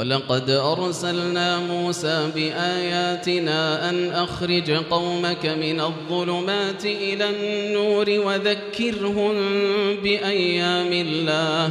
ولقد أرسلنا موسى بآياتنا أن أخرج قومك من الظلمات إلى النور وذكرهم بأيام الله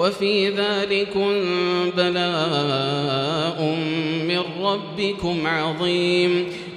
وفي ذلكم بلاء من ربكم عظيم.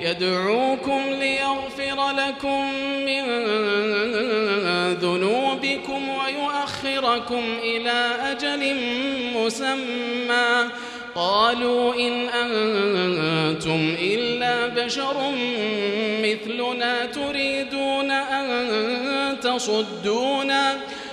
يدعوكم ليغفر لكم من ذنوبكم ويؤخركم إلى أجل مسمى. قالوا إن أنتم إلا بشر مثلنا تريدون أن تصدونا.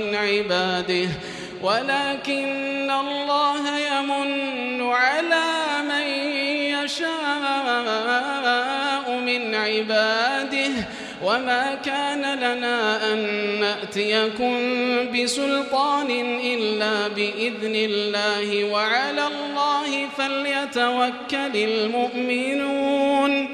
من عباده ولكن الله يمن على من يشاء من عباده. وما كان لنا أن نأتيكم بسلطان إلا بإذن الله وعلى الله فليتوكل المؤمنون.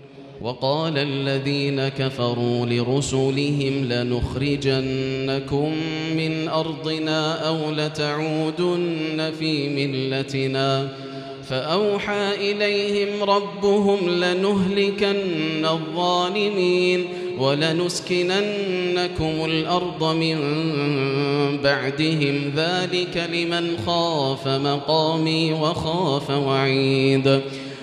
وقال الذين كفروا لرسلهم لنخرجنكم من أرضنا أو لتعودن في ملتنا فأوحى إليهم ربهم لنهلكن الظالمين ولنسكننكم الأرض من بعدهم ذلك لمن خاف مقامي وخاف وعيد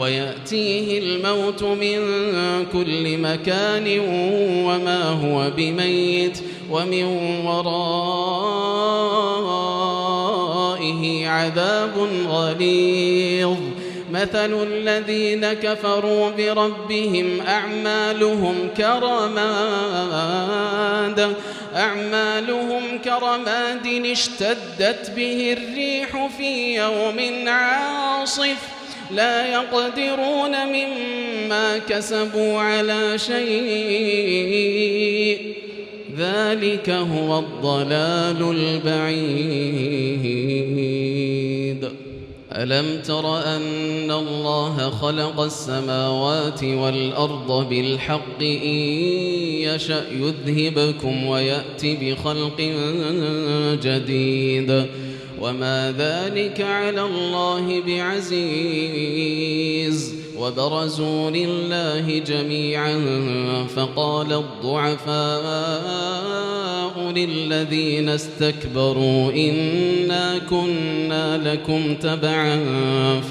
ويأتيه الموت من كل مكان وما هو بميت ومن ورائه عذاب غليظ. مثل الذين كفروا بربهم أعمالهم كرماد أعمالهم كرماد اشتدت به الريح في يوم عاصف. لا يقدرون مما كسبوا على شيء. ذلك هو الضلال البعيد. ألم تر أن الله خلق السماوات والأرض بالحق إن يشأ يذهبكم ويأتي بخلق جديد. وما ذلك على الله بعزيز وبرزوا لله جميعا فقال الضعفاء للذين استكبروا إنا كنا لكم تبعا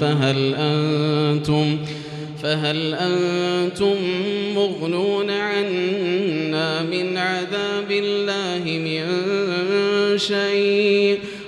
فهل أنتم فهل أنتم مغنون عنا من عذاب الله من شيء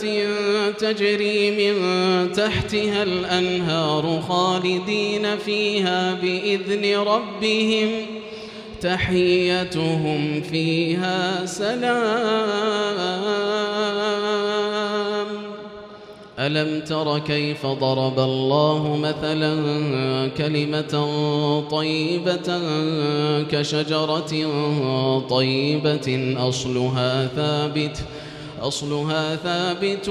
جنات تجري من تحتها الأنهار خالدين فيها بإذن ربهم تحيتهم فيها سلام. ألم تر كيف ضرب الله مثلا كلمة طيبة كشجرة طيبة أصلها ثابت أصلها ثابت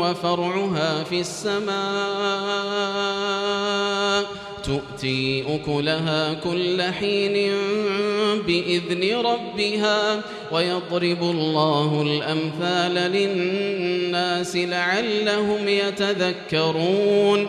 وفرعها في السماء. تؤتي أكلها كل حين بإذن ربها ويضرب الله الأمثال للناس لعلهم يتذكرون.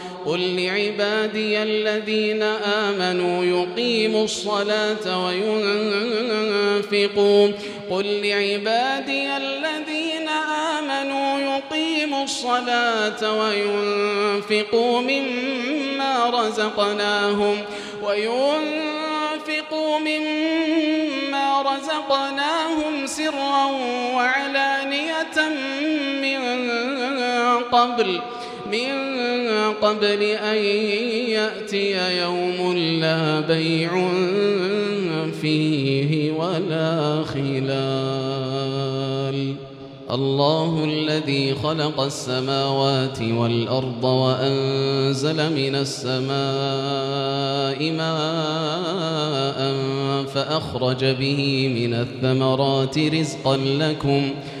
قل لعبادي الذين آمنوا يقيموا الصلاة وينفقوا. قل لعبادي الذين آمنوا يقيموا الصلاة وينفقوا مما رزقناهم وينفقوا مما رزقناهم سرا وعلانية من قبل. من قبل أن يأتي يوم لا بيع فيه ولا خلال. الله الذي خلق السماوات والأرض وأنزل من السماء ماء فأخرج به من الثمرات رزقا لكم ۖ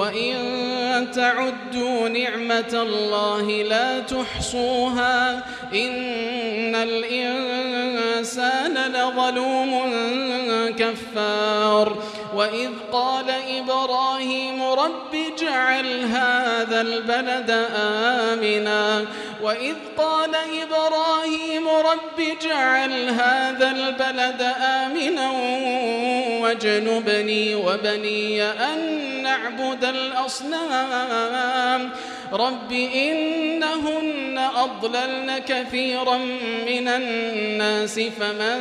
وإن تعدوا نعمة الله لا تحصوها إن الإنسان لظلوم كفار وإذ قال إبراهيم رب اجعل هذا البلد آمنا وإذ قال إبراهيم رب اجعل هذا البلد آمنا واجنبني وبني أن نعبد الأصنام. رب إنهن أضللن كثيرا من الناس فمن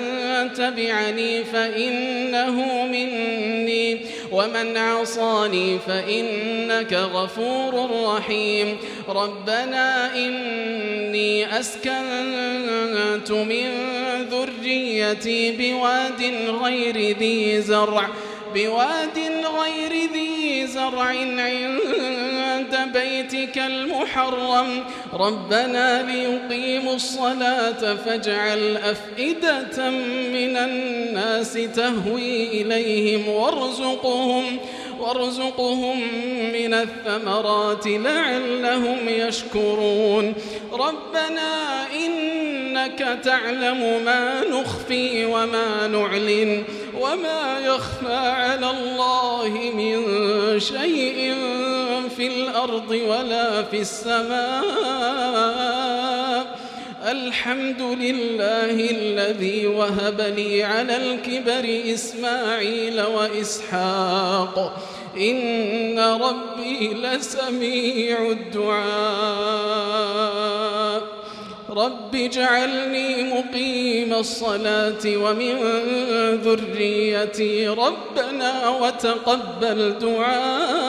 تبعني فإنه مني ومن عصاني فإنك غفور رحيم ربنا إني أسكنت من ذريتي بواد غير ذي زرع بواد غير ذي زرع عند بيتك المحرم. ربنا ليقيموا الصلاة فاجعل أفئدة من الناس تهوي إليهم وارزقهم وارزقهم من الثمرات لعلهم يشكرون. ربنا إنك تعلم ما نخفي وما نعلن وما يخفى على الله من شيء في الأرض ولا في السماء. الحمد لله الذي وهب لي على الكبر إسماعيل وإسحاق. إن ربي لسميع الدعاء. رب اجعلني مقيم الصلاة ومن ذريتي ربنا وتقبل دعاء.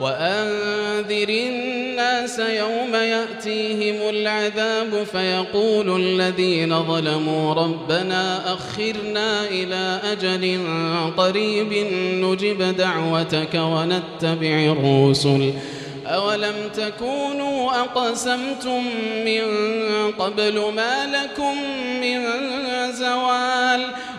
وأنذر الناس يوم يأتيهم العذاب فيقول الذين ظلموا ربنا أخرنا إلى أجل قريب نجب دعوتك ونتبع الرسل أولم تكونوا أقسمتم من قبل ما لكم من زوال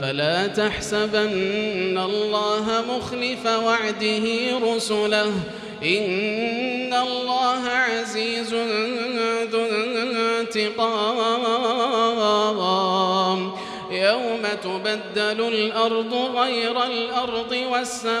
فلا تحسبن الله مخلف وعده رسله. إن الله عزيز ذو انتقام. يوم تبدل الأرض غير الأرض والسماوات.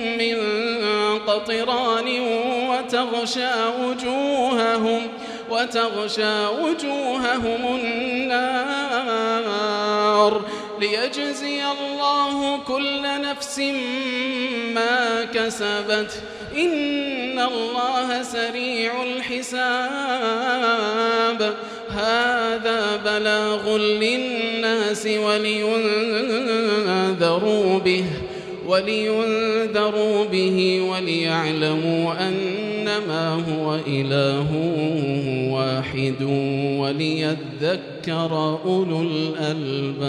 قطران وتغشى وجوههم وتغشى وجوههم النار ليجزي الله كل نفس ما كسبت. إن الله سريع الحساب. هذا بلاغ للناس ولينذروا به. ولينذروا به وليعلموا أنما هو إله واحد وليذكر أولو الألباب.